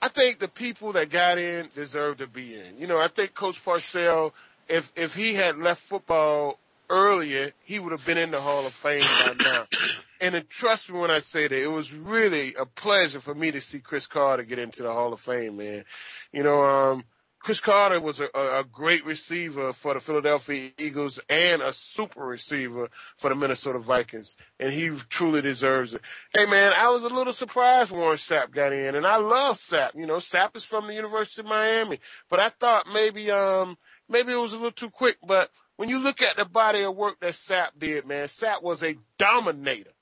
I think the people that got in deserve to be in. You know, I think Coach Parcells, if if he had left football earlier, he would have been in the Hall of Fame by now. And trust me when I say that, it was really a pleasure for me to see Cris Carter get into the Hall of Fame, man. You know, um, Cris Carter was a, a, great receiver for the Philadelphia Eagles and a super receiver for the Minnesota Vikings, and he truly deserves it. Hey man, I was a little surprised Warren Sapp got in, and I love Sapp. You know, Sapp is from the University of Miami, but I thought maybe um maybe it was a little too quick. But when you look at the body of work that Sapp did, man, Sapp was a dominator.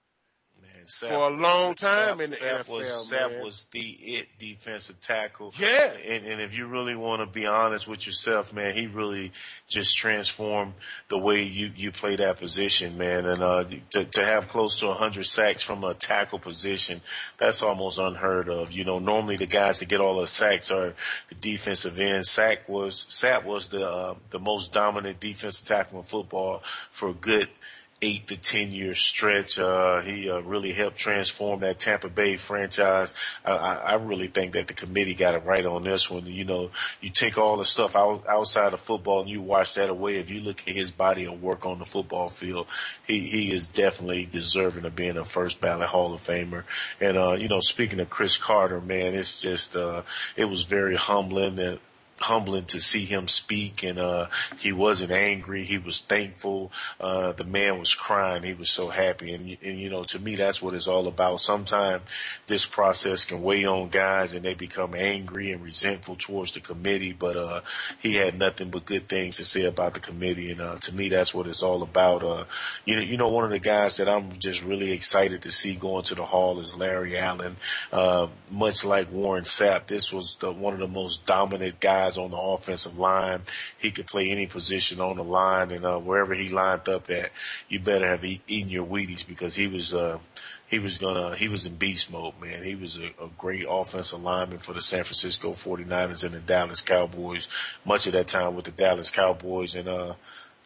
Sapp, for a long time Sapp, in the Sapp NFL. Was, man. Sapp was the it defensive tackle. Yeah. And, and if you really want to be honest with yourself, man, he really just transformed the way you, you play that position, man. And uh, to, to have close to 100 sacks from a tackle position, that's almost unheard of. You know, normally the guys that get all the sacks are the defensive end. Sack was Sapp was the uh, the most dominant defensive tackle in football for a good – eight to ten year stretch. Uh, he uh, really helped transform that Tampa Bay franchise. I, I, really think that the committee got it right on this one. You know, you take all the stuff out, outside of football and you watch that away. If you look at his body of work on the football field, he, he is definitely deserving of being a first ballot Hall of Famer. And, uh, you know, speaking of Cris Carter, man, it's just, uh, it was very humbling that humbling to see him speak and uh he wasn't angry he was thankful. Uh the man was crying he was so happy and, and you know to me that's what it's all about. Sometimes this process can weigh on guys and they become angry and resentful towards the committee but uh he had nothing but good things to say about the committee and uh to me that's what it's all about. Uh you know you know one of the guys that I'm just really excited to see going to the hall is Larry Allen. Uh much like Warren Sapp this was the one of the most dominant guys guys on the offensive line. He could play any position on the line, and uh, wherever he lined up at, you better have eaten your Wheaties because he was uh, he was gonna he was in beast mode, man. He was a, a great offensive lineman for the San Francisco 49ers and the Dallas Cowboys. Much of that time with the Dallas Cowboys, and uh,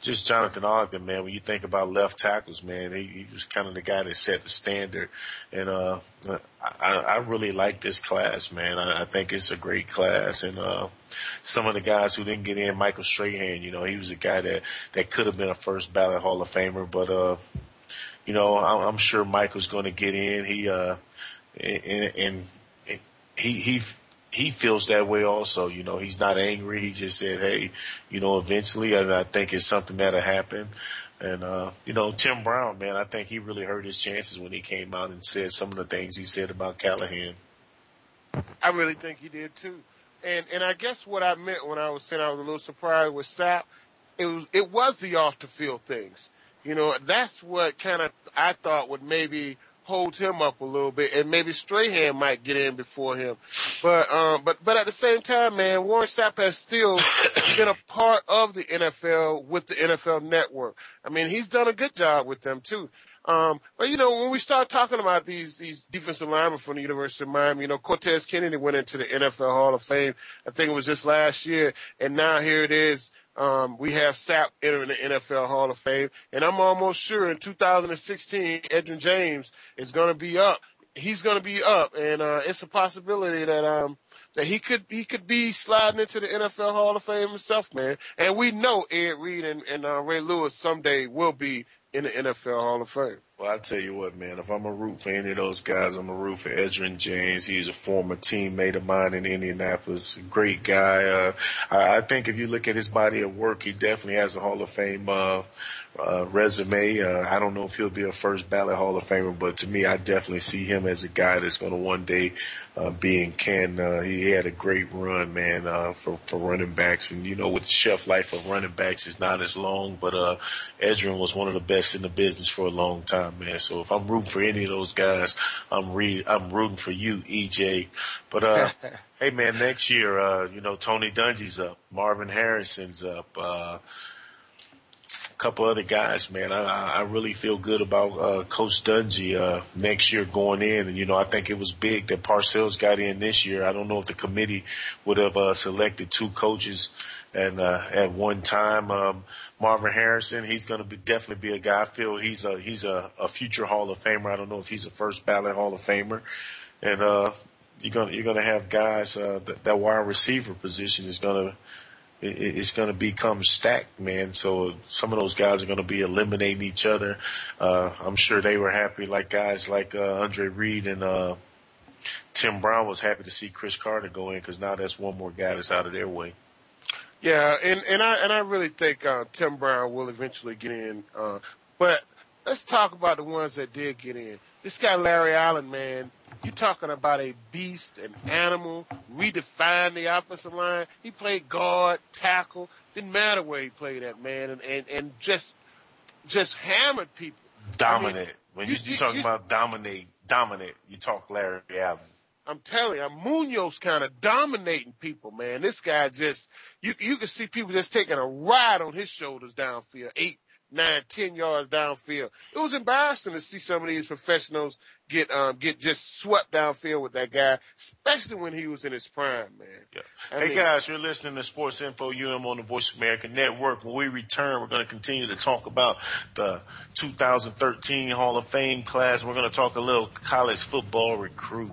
just Jonathan Ogden, man. When you think about left tackles, man, he, he was kind of the guy that set the standard. And uh, I, I really like this class, man. I, I think it's a great class. And uh, some of the guys who didn't get in, Michael Strahan, you know, he was a guy that that could have been a first ballot Hall of Famer, but uh, you know, I'm, I'm sure Michael's going to get in. He uh, and, and he he he feels that way also. You know, he's not angry. He just said, "Hey, you know, eventually, I think it's something that'll happen." And uh, you know, Tim Brown, man, I think he really hurt his chances when he came out and said some of the things he said about Callahan. I really think he did too. And and I guess what I meant when I was saying I was a little surprised with Sapp, it was it was the off the field things. You know, that's what kind of I thought would maybe hold him up a little bit, and maybe Strahan might get in before him. But um, but but at the same time, man, Warren Sapp has still *coughs* been a part of the NFL with the NFL Network. I mean, he's done a good job with them too. Um, but you know, when we start talking about these these defensive linemen from the University of Miami, you know, Cortez Kennedy went into the NFL Hall of Fame. I think it was just last year, and now here it is. Um, we have Sapp entering the NFL Hall of Fame, and I'm almost sure in 2016, Edgerrin James is going to be up. He's going to be up, and uh, it's a possibility that um, that he could he could be sliding into the NFL Hall of Fame himself, man. And we know Ed Reed and, and uh, Ray Lewis someday will be in the NFL Hall of Fame. Well, I tell you what, man. If I'm a root for any of those guys, I'm a root for Edgerrin James. He's a former teammate of mine in Indianapolis. Great guy. Uh, I, I think if you look at his body of work, he definitely has a Hall of Fame uh, uh, resume. Uh, I don't know if he'll be a first ballot Hall of Famer, but to me, I definitely see him as a guy that's going to one day uh, be in Canton. Uh, he had a great run, man, for for running backs, and you know, with the shelf life of running backs is not as long, but Edgerrin was one of the best in the business for a long time, man. So if I'm rooting for any of those guys, I'm re- I'm rooting for you, EJ. But uh, *laughs* hey, man, next year, uh, you know, Tony Dungy's up, Marvin Harrison's up. Uh, couple other guys, man. I, I really feel good about uh, Coach Dungy uh, next year going in. And, you know, I think it was big that Parcells got in this year. I don't know if the committee would have uh, selected two coaches and uh, at one time. Um, Marvin Harrison, he's going to be definitely be a guy. I feel he's a he's a, a future Hall of Famer. I don't know if he's a first ballot Hall of Famer. And uh, you're gonna you're gonna have guys uh, that, that wide receiver position is gonna it's going to become stacked, man. So some of those guys are going to be eliminating each other. Uh, I'm sure they were happy, like guys like uh, Andre Reed and uh, Tim Brown was happy to see Cris Carter go in because now that's one more guy that's out of their way. Yeah, and and I and I really think uh, Tim Brown will eventually get in. Uh, but let's talk about the ones that did get in. This guy Larry Allen, man, you're talking about a beast, an animal, redefined the offensive line. He played guard, tackle, didn't matter where he played at, man, and, and, and just just hammered people. Dominant. I mean, when you, you, you talk you, about dominate, dominant, you talk Larry Allen. I'm telling you, Munoz kind of dominating people, man. This guy just, you you can see people just taking a ride on his shoulders downfield, eight, nine, ten yards downfield. It was embarrassing to see some of these professionals get um get just swept downfield with that guy, especially when he was in his prime, man. Yeah. hey mean, guys, you're listening to Sports Info UM on the Voice America Network. When we return, we're going to continue to talk about the 2013 Hall of Fame class. We're going to talk a little college football recruit.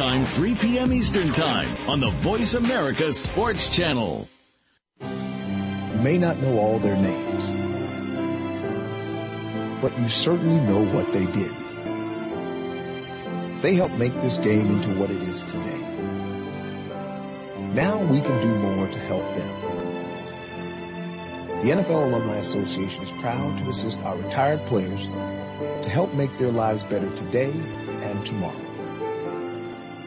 Time, 3 p.m. Eastern Time on the Voice America Sports Channel. You may not know all their names, but you certainly know what they did. They helped make this game into what it is today. Now we can do more to help them. The NFL Alumni Association is proud to assist our retired players to help make their lives better today and tomorrow.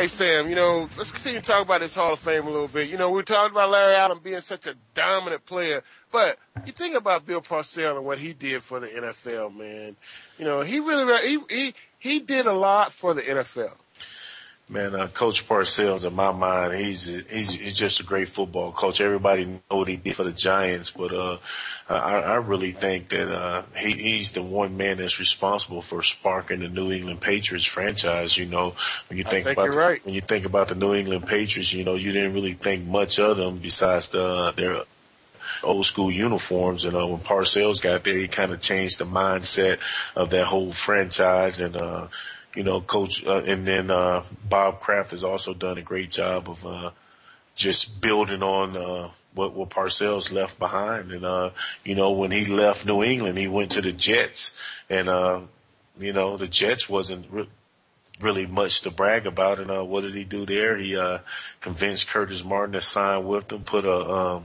Hey Sam, you know, let's continue to talk about this Hall of Fame a little bit. You know, we talked about Larry Allen being such a dominant player, but you think about Bill Parcells and what he did for the NFL, man. You know, he really he he he did a lot for the NFL. Man, uh, Coach Parcells, in my mind, he's, he's he's just a great football coach. Everybody know what he did for the Giants, but uh, I, I really think that uh, he, he's the one man that's responsible for sparking the New England Patriots franchise. You know, when you think, think about the, right. when you think about the New England Patriots, you know, you didn't really think much of them besides the their old school uniforms. And uh, when Parcells got there, he kind of changed the mindset of that whole franchise and. uh you know, coach, uh, and then, uh, Bob Kraft has also done a great job of, uh, just building on, uh, what, what Parcells left behind. And, uh, you know, when he left New England, he went to the Jets and, uh, you know, the Jets wasn't re- really much to brag about. And, what did he do there? He, convinced Curtis Martin to sign with them, put a, um,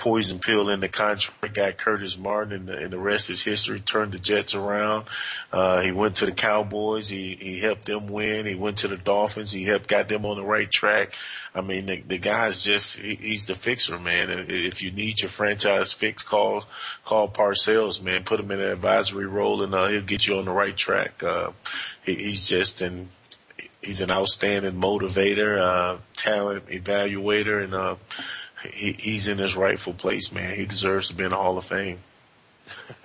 poison pill in the contract, got Curtis Martin, and the, and the rest is history. Turned the Jets around. Uh, he went to the Cowboys. He he helped them win. He went to the Dolphins. He helped got them on the right track. I mean, the, the guy's just he, he's the fixer, man. If you need your franchise fix, call call Parcells, man. Put him in an advisory role, and uh, he'll get you on the right track. Uh, he, he's just an he's an outstanding motivator, uh, talent evaluator, and uh, he, he's in his rightful place, man. He deserves to be in the Hall of Fame.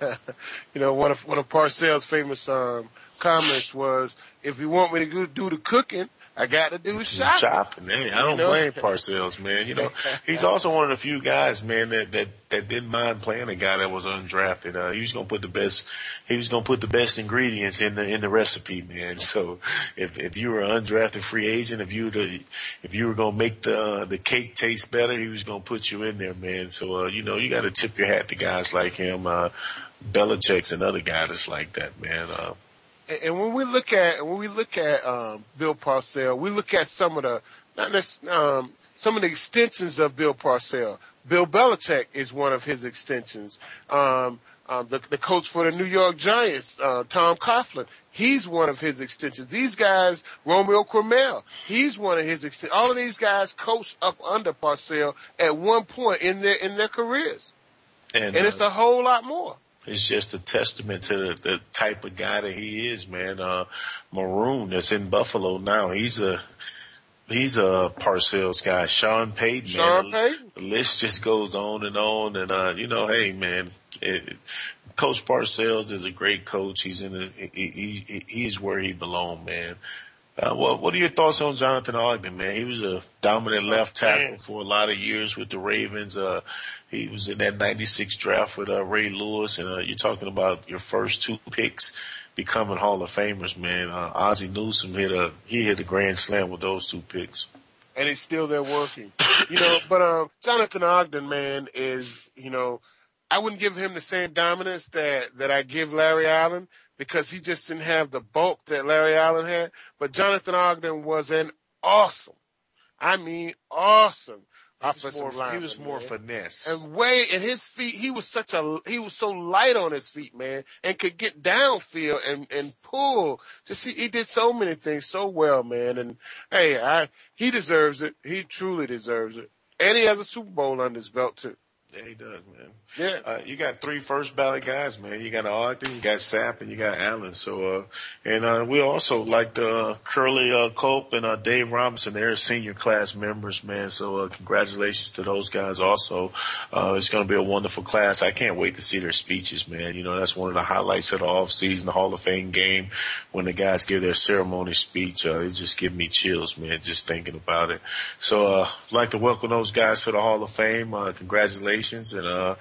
*laughs* you know, one of one of Parcells' famous um, comments was, "If you want me to do the cooking, I got to do the shopping. Shopping, man. I don't you know? blame Parcells, man. You know, he's also one of the few guys, man, that that that didn't mind playing a guy that was undrafted. Uh, he was gonna put the best, he was gonna put the best ingredients in the in the recipe, man. *laughs* So if if you were an undrafted free agent, if you the, if you were gonna make the uh, the cake taste better, he was gonna put you in there, man. So uh, you know, you got to tip your hat to guys like him. Uh, Belichick's another guy that's like that, man. Uh, and when we look at when we look at um, Bill Parcells, we look at some of the not um, some of the extensions of Bill Parcells. Bill Belichick is one of his extensions. Um, um, the, the, coach for the New York Giants, uh, Tom Coughlin, he's one of his extensions. These guys, Romeo Crennel, he's one of his extensions. All of these guys coached up under Parcells at one point in their in their careers, and, and uh, it's a whole lot more it's just a testament to the, the type of guy that he is, man. Uh, Marrone that's in Buffalo now. He's a, he's a Parcells guy. Sean Payton, Sean man. Payton. The list just goes on and on. And, uh, you know, hey, man, it, Coach Parcells is a great coach. He's in the, he, he, he's where he belongs, man. Uh, what, what are your thoughts on Jonathan Ogden, man? He was a dominant left tackle for a lot of years with the Ravens. Uh, he was in that 96 draft with, uh, Ray Lewis. And, uh, you're talking about your first two picks becoming Hall of Famers, man. Uh, Ozzie Newsome hit a, he hit a grand slam with those two picks. And he's still there working. you know, but, um, Jonathan Ogden, man, is, you know, I wouldn't give him the same dominance that, that I give Larry Allen because he just didn't have the bulk that Larry Allen had. But Jonathan Ogden was an awesome, I mean, awesome offensive more, lineman. He was more man. finesse. And way and his feet, he was such a he was so light on his feet, man, and could get downfield and and pull. Just he, he did so many things so well, man. And hey, I he deserves it. He truly deserves it. And he has a Super Bowl under his belt too. Yeah, he does, man. Yeah. Uh, you got three first ballot guys, man. You got Ogden, you got Sapp, and you got Allen. So, uh, and, uh, we also like the uh, Curley, uh, Culp and, uh, Dave Robinson. They're senior class members, man. So, uh, congratulations to those guys also. Uh, it's going to be a wonderful class. I can't wait to see their speeches, man. You know, that's one of the highlights of the off season, the Hall of Fame game when the guys give their ceremony speech. Uh, it just gives me chills, man, just thinking about it. So, uh, I'd like to welcome those guys to the Hall of Fame. Uh, congratulations and uh,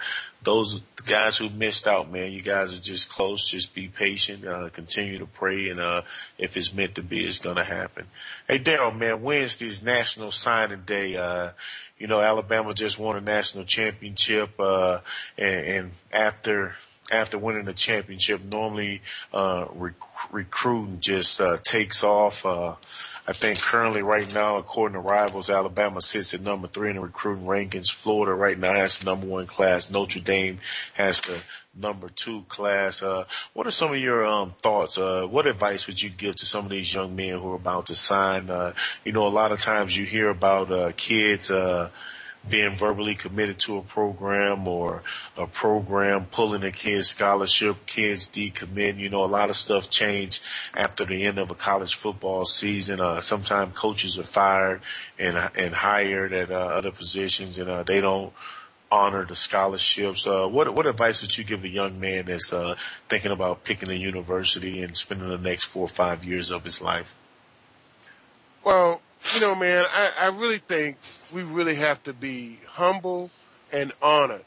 those guys who missed out, man, you guys are just close. Just be patient. Uh, continue to pray, and uh, if it's meant to be, it's gonna happen. Hey, Daryl, man, Wednesday's National Signing Day. Uh, you know, Alabama just won a national championship, uh, and, and after after winning the championship. Normally, uh, rec- recruiting just uh, takes off. Uh, I think currently, right now, according to rivals, Alabama sits at number three in the recruiting rankings. Florida right now has the number one class. Notre Dame has the number two class. Uh, what are some of your um, thoughts? Uh, what advice would you give to some of these young men who are about to sign? Uh, you know, a lot of times you hear about uh, kids uh, being verbally committed to a program or a program pulling a kid's scholarship, kids decommit. You know, a lot of stuff change after the end of a college football season. Uh, sometimes coaches are fired and and hired at uh, other positions, and uh, they don't honor the scholarships. Uh, what what advice would you give a young man that's uh, thinking about picking a university and spending the next four or five years of his life? Well, you know, man, I, I really think we really have to be humble and honored.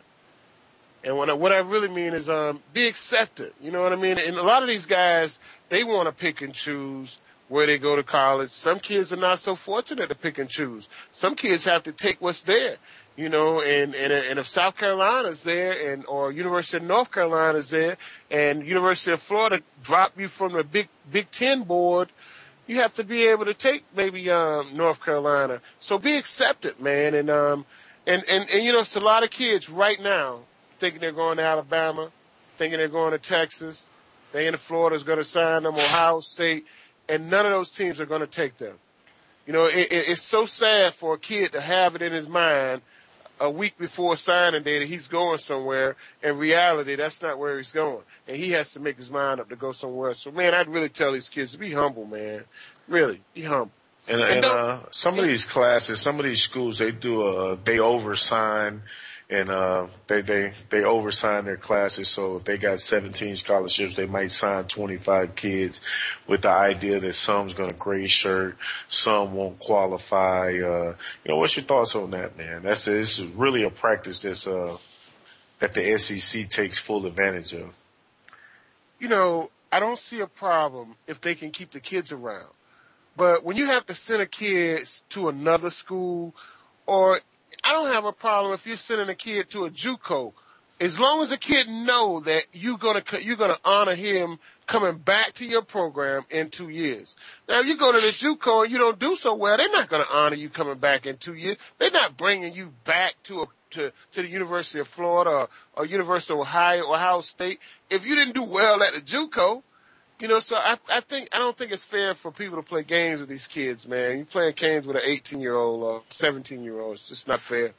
And what I, what I really mean is um, be accepted. You know what I mean? And a lot of these guys, they want to pick and choose where they go to college. Some kids are not so fortunate to pick and choose. Some kids have to take what's there. You know, and, and, and if South Carolina's there and, or University of North Carolina's there and University of Florida drop you from the Big, Big Ten board, you have to be able to take maybe um, North Carolina. So be accepted, man. And um, and and and you know, it's a lot of kids right now thinking they're going to Alabama, thinking they're going to Texas, thinking Florida's going to sign them, Ohio State, and none of those teams are going to take them. You know, it, it, it's so sad for a kid to have it in his mind a week before signing day that he's going somewhere. In reality, that's not where he's going. And he has to make his mind up to go somewhere. So, man, I'd really tell these kids to be humble, man. Really, be humble. And, and, and uh, some of these classes, some of these schools, they do a, they oversign and uh, they they they oversign their classes. So if they got 17 scholarships, they might sign 25 kids with the idea that some's going to gray shirt, some won't qualify. Uh, you know, what's your thoughts on that, man? That's this is really a practice that's uh, that the SEC takes full advantage of. You know, I don't see a problem if they can keep the kids around. But when you have to send a kid to another school or I don't have a problem if you're sending a kid to a JUCO, as long as the kid know that you're gonna you're gonna honor him coming back to your program in two years. Now, you go to the JUCO and you don't do so well, they're not gonna honor you coming back in two years. They're not bringing you back to a to, to the University of Florida or, or University of Ohio, Ohio State. If you didn't do well at the JUCO, you know, so I, I think I don't think it's fair for people to play games with these kids, man. You playing games with an 18 year old or 17 year old. It's just not fair.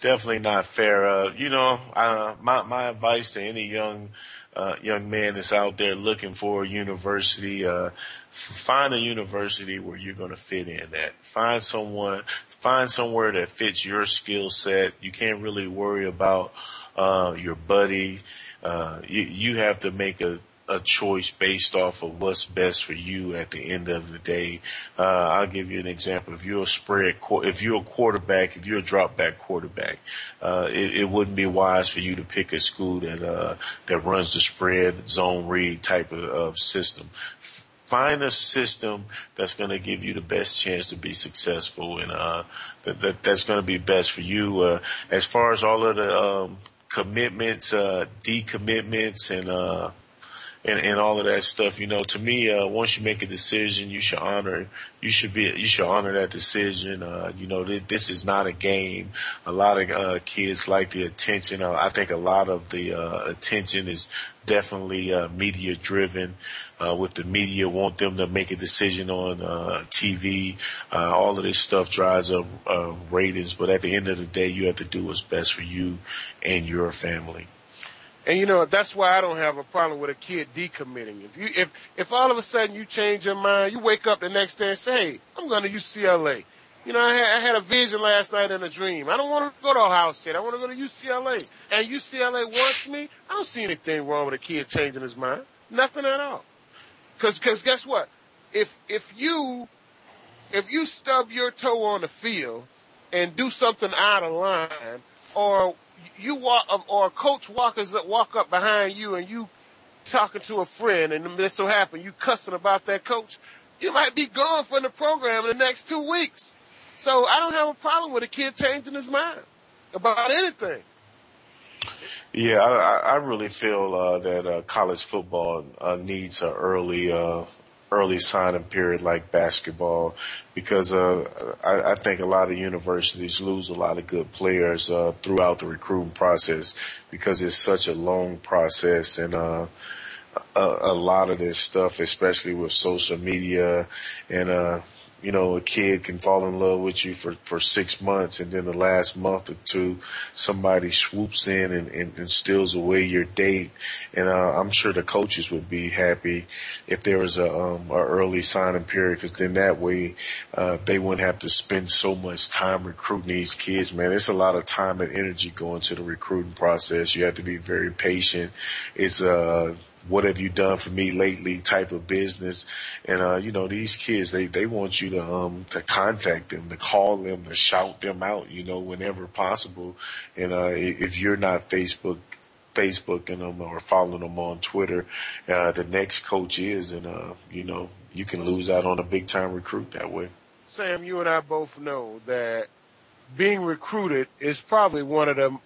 Definitely not fair. Uh, you know, uh, my my advice to any young uh, young man that's out there looking for a university, uh, find a university where you're going to fit in at. Find someone, find somewhere that fits your skill set. You can't really worry about uh, your buddy. Uh, you you have to make a a choice based off of what's best for you at the end of the day. Uh, I'll give you an example. If you're a spread, if you're a quarterback, if you're a drop back quarterback, uh, it, it, wouldn't be wise for you to pick a school that, uh, that runs the spread zone read type of, of system. Find a system that's going to give you the best chance to be successful and, uh, that, that, that's going to be best for you. Uh, as far as all of the, um, commitments, uh, decommitments and, and, and all of that stuff. You know, to me, uh, once you make a decision, you should honor, you should be, you should honor that decision. Uh, you know, th- this is not a game. A lot of, uh, kids like the attention. Uh, I think a lot of the, uh, attention is definitely, uh, media driven. Uh, with the media want them to make a decision on, uh, TV. Uh, all of this stuff drives up, uh, ratings. But at the end of the day, you have to do what's best for you and your family. And you know that's why I don't have a problem with a kid decommitting. If you if if all of a sudden you change your mind, you wake up the next day and say, "Hey, I'm going to UCLA." You know, I had, I had a vision last night in a dream. I don't want to go to Ohio State. I want to go to UCLA. And UCLA wants me. I don't see anything wrong with a kid changing his mind. Nothing at all. Because cause guess what? If if you if you stub your toe on the field and do something out of line, or you walk or coach walkers that walk up behind you and you talking to a friend and it so happen you cussing about that coach, you might be gone from the program in the next two weeks. So I don't have a problem with a kid changing his mind about anything. Yeah, I, I really feel uh, that uh, college football uh, needs an early uh, early signing period like basketball because uh, I, I think a lot of universities lose a lot of good players uh, throughout the recruiting process because it's such a long process and uh, a, a lot of this stuff, especially with social media and uh, you know, a kid can fall in love with you for, for six months and then the last month or two, somebody swoops in and, and, and steals away your date. And, uh, I'm sure the coaches would be happy if there was a, um, a early signing period because then that way, uh, they wouldn't have to spend so much time recruiting these kids, man. It's a lot of time and energy going to the recruiting process. You have to be very patient. It's, uh, what have you done for me lately type of business. And, uh, you know, these kids, they, they want you to, um, to contact them, to call them, to shout them out, you know, whenever possible. And, uh, if you're not Facebook, Facebooking them or following them on Twitter, uh, the next coach is, and, uh, you know, you can lose out on a big time recruit that way. Sam, you and I both know that being recruited is probably one of the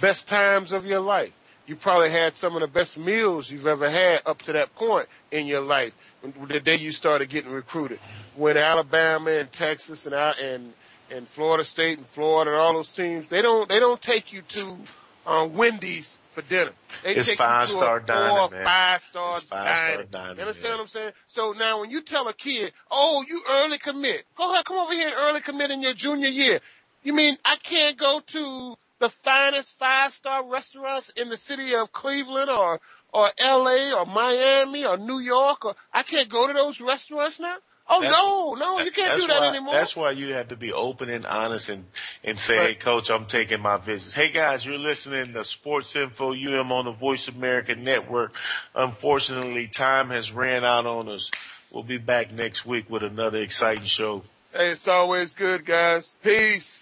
best times of your life you probably had some of the best meals you've ever had up to that point in your life. The day you started getting recruited, when Alabama and Texas and and and Florida State and Florida and all those teams, they don't they don't take you to um, Wendy's for dinner. They it's take five you to star a dining, four, Five star dining. dining. You understand what I'm saying? So now when you tell a kid, "Oh, you early commit," go ahead, come over here and early commit in your junior year. You mean I can't go to the finest five star restaurants in the city of Cleveland or or LA or Miami or New York or I can't go to those restaurants now? Oh that's, no, no, you can't do that why, anymore. That's why you have to be open and honest and and say, right. "Hey, coach, I'm taking my visits." Hey, guys, you're listening to Sports Info UM on the Voice America Network. Unfortunately, time has ran out on us. We'll be back next week with another exciting show. Hey, it's always good, guys. Peace.